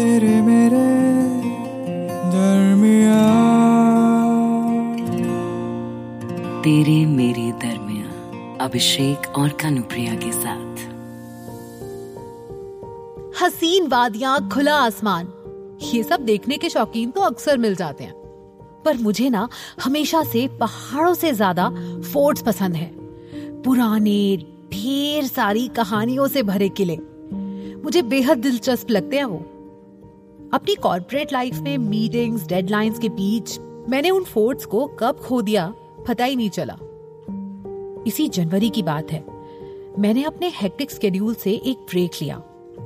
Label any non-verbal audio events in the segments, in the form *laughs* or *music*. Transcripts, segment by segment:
तेरे मेरे दरमिया तेरे मेरे दरमिया अभिषेक और कनुप्रिया के साथ। हसीन वादियाँ खुला आसमान। ये सब देखने के शौकीन तो अक्सर मिल जाते हैं। पर मुझे ना हमेशा से पहाड़ों से ज़्यादा फोर्ट्स पसंद है। पुराने ढेर सारी कहानियों से भरे किले। मुझे बेहद दिलचस्प लगते हैं वो। अपनी कॉर्पोरेट लाइफ में मीटिंग्स डेडलाइंस के बीच मैंने उन फोर्ट्स को कब खो दिया, पता ही नहीं चला। इसी जनवरी की बात है। मैंने अपने हेक्टिक स्केड्यूल से एक ब्रेक लिया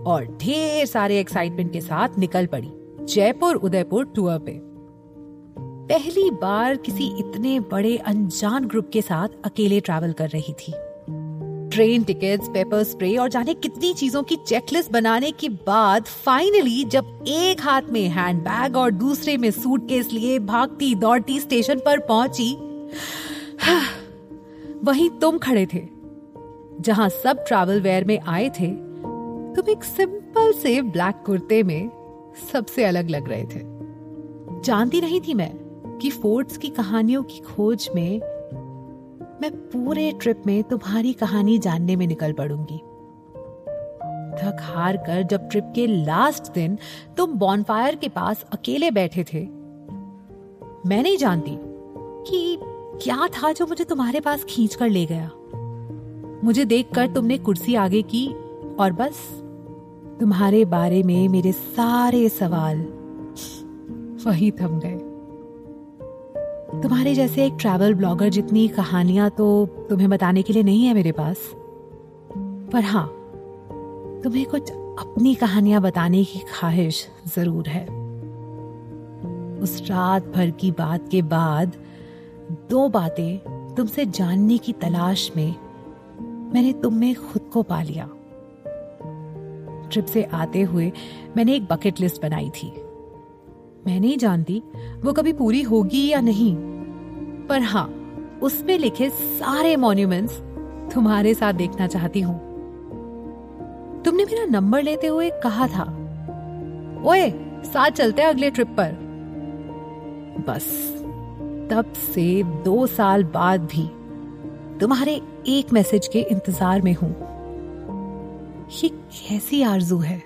और ढेर सारे एक्साइटमेंट के साथ निकल पड़ी, जयपुर, उदयपुर टूर पे। पहली बार किसी इतने बड़े अनजान ग्रुप के साथ अकेले ट्रैवल कर रही थी। ट्रेन टिकट्स पेपर स्प्रे और जाने कितनी चीज़ों की चेकलिस्ट बनाने के बाद फाइनली जब एक हाथ में हैंडबैग और दूसरे में सूटकेस लिए भागती दौड़ती स्टेशन पर पहुँची, वहीं तुम खड़े थे। जहाँ सब ट्रैवल वेयर में आए थे, तुम एक सिंपल से ब्लैक कुर्ते में सबसे अलग लग रहे थे। जानती नहीं थी मैं कि फोर्ट्स की कहानियों की खोज में मैं पूरे ट्रिप में तुम्हारी कहानी जानने में निकल पड़ूँगी। थक हार कर जब ट्रिप के लास्ट दिन तुम बॉनफायर के पास अकेले बैठे थे, मैं नहीं जानती कि क्या था जो मुझे तुम्हारे पास खींच कर ले गया। मुझे देखकर तुमने कुर्सी आगे की और बस, तुम्हारे बारे में मेरे सारे सवाल वही थम गए। तुम्हारे जैसे एक ट्रैवल ब्लॉगर जितनी कहानियाँ तो तुम्हें बताने के लिए नहीं है मेरे पास। पर हाँ तुम्हें कुछ अपनी कहानियाँ बताने की ख्वाहिश ज़रूर है। उस रात भर की बात के बाद दो बातें तुमसे जानने की तलाश में मैंने तुम में खुद को पा लिया। ट्रिप से आते हुए मैंने एक बकेट लिस्ट बनाई थी। मैं नहीं जानती वो कभी पूरी होगी या नहीं। पर हाँ उसमें लिखे सारे मॉन्यूमेंट्स तुम्हारे साथ देखना चाहती हूँ। तुमने मेरा नंबर लेते हुए कहा था। ओए, साथ चलते हैं अगले ट्रिप पर। बस, तब से दो साल बाद भी तुम्हारे एक मैसेज के इंतज़ार में हूँ। ये कैसी आरज़ू है?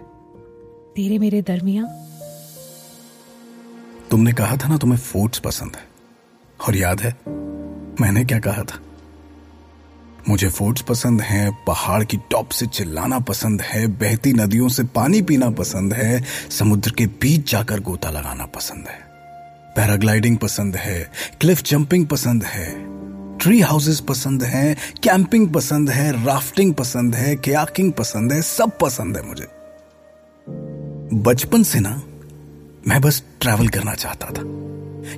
तेरे मेरे दरमिया तुमने कहा था ना तुम्हें फोर्ट्स पसंद है। और याद है, मैंने क्या कहा था? मुझे फोर्ट्स पसंद है, पहाड़ की टॉप से चिल्लाना पसंद है, बहती नदियों से पानी पीना पसंद है, समुद्र के बीच जाकर गोता लगाना पसंद है। पैराग्लाइडिंग पसंद है, क्लिफ जंपिंग पसंद है, ट्री हाउसेस पसंद है, कैंपिंग पसंद है, राफ्टिंग पसंद है, कयाकिंग पसंद है, सब पसंद है मुझे। बचपन से ना मैं बस ट्रैवल करना चाहता था।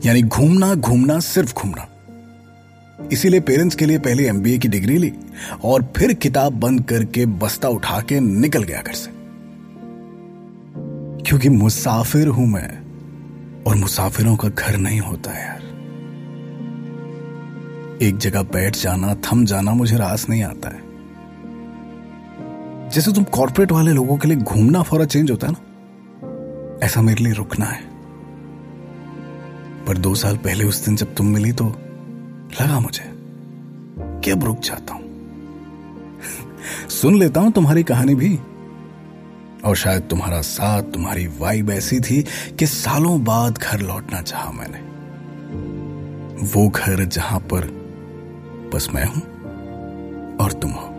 यानी घूमना घूमना, सिर्फ़ घूमना। इसीलिए पेरेंट्स के लिए पहले एमबीए की डिग्री ली और फिर किताब बंद करके बस्ता उठा के निकल गया घर से। क्योंकि मुसाफिर हूँ मैं और मुसाफिरों का घर नहीं होता यार। एक जगह बैठ जाना, थम जाना मुझे रास नहीं आता है। जैसे तुम कॉर्पोरेट वाले लोगों के लिए घूमना फौरा चेंज होता है ना। ऐसा मेरे लिए रुकना है। पर दो साल पहले उस दिन जब तुम मिली तो लगा मुझे कि अब रुक जाता हूँ। *laughs* सुन लेता हूँ तुम्हारी कहानी भी। और शायद तुम्हारा साथ, तुम्हारी वाइब ऐसी थी कि सालों बाद घर लौटना चाहा मैंने। वो घर जहाँ पर बस मैं हूँ और तुम हो।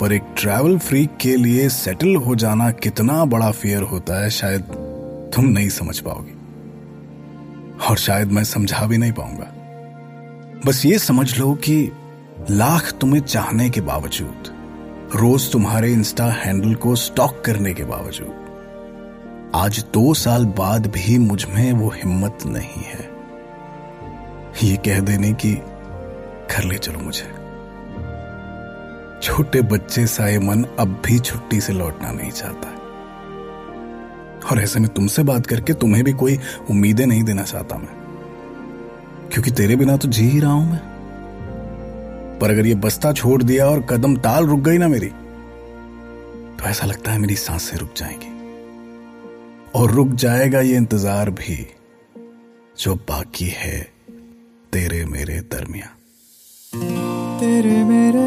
पर एक ट्रैवल फ्रीक के लिए सेटल हो जाना कितना बड़ा फियर होता है शायद तुम नहीं समझ पाओगे। और शायद मैं समझा भी नहीं पाऊँगा। बस ये समझ लो कि लाख तुम्हें चाहने के बावजूद, रोज तुम्हारे इंस्टा हैंडल को स्टॉक करने के बावजूद, आज दो साल बाद भी मुझमें वो हिम्मत नहीं है। ये कह देने की, घर ले चलो मुझे। छोटे बच्चे सा ये मन अब भी छुट्टी से लौटना नहीं चाहता। और ऐसे में तुमसे बात करके तुम्हें भी कोई उम्मीदें नहीं देना चाहता मैं। क्योंकि तेरे बिना तो जी ही रहा हूँ मैं। पर अगर ये बस्ता छोड़ दिया और कदम ताल रुक गई ना मेरी तो ऐसा लगता है मेरी साँसें रुक जाएँगी। और रुक जाएगा ये इंतज़ार भी जो बाकी है तेरे मेरे दरमिया तेरे मेरे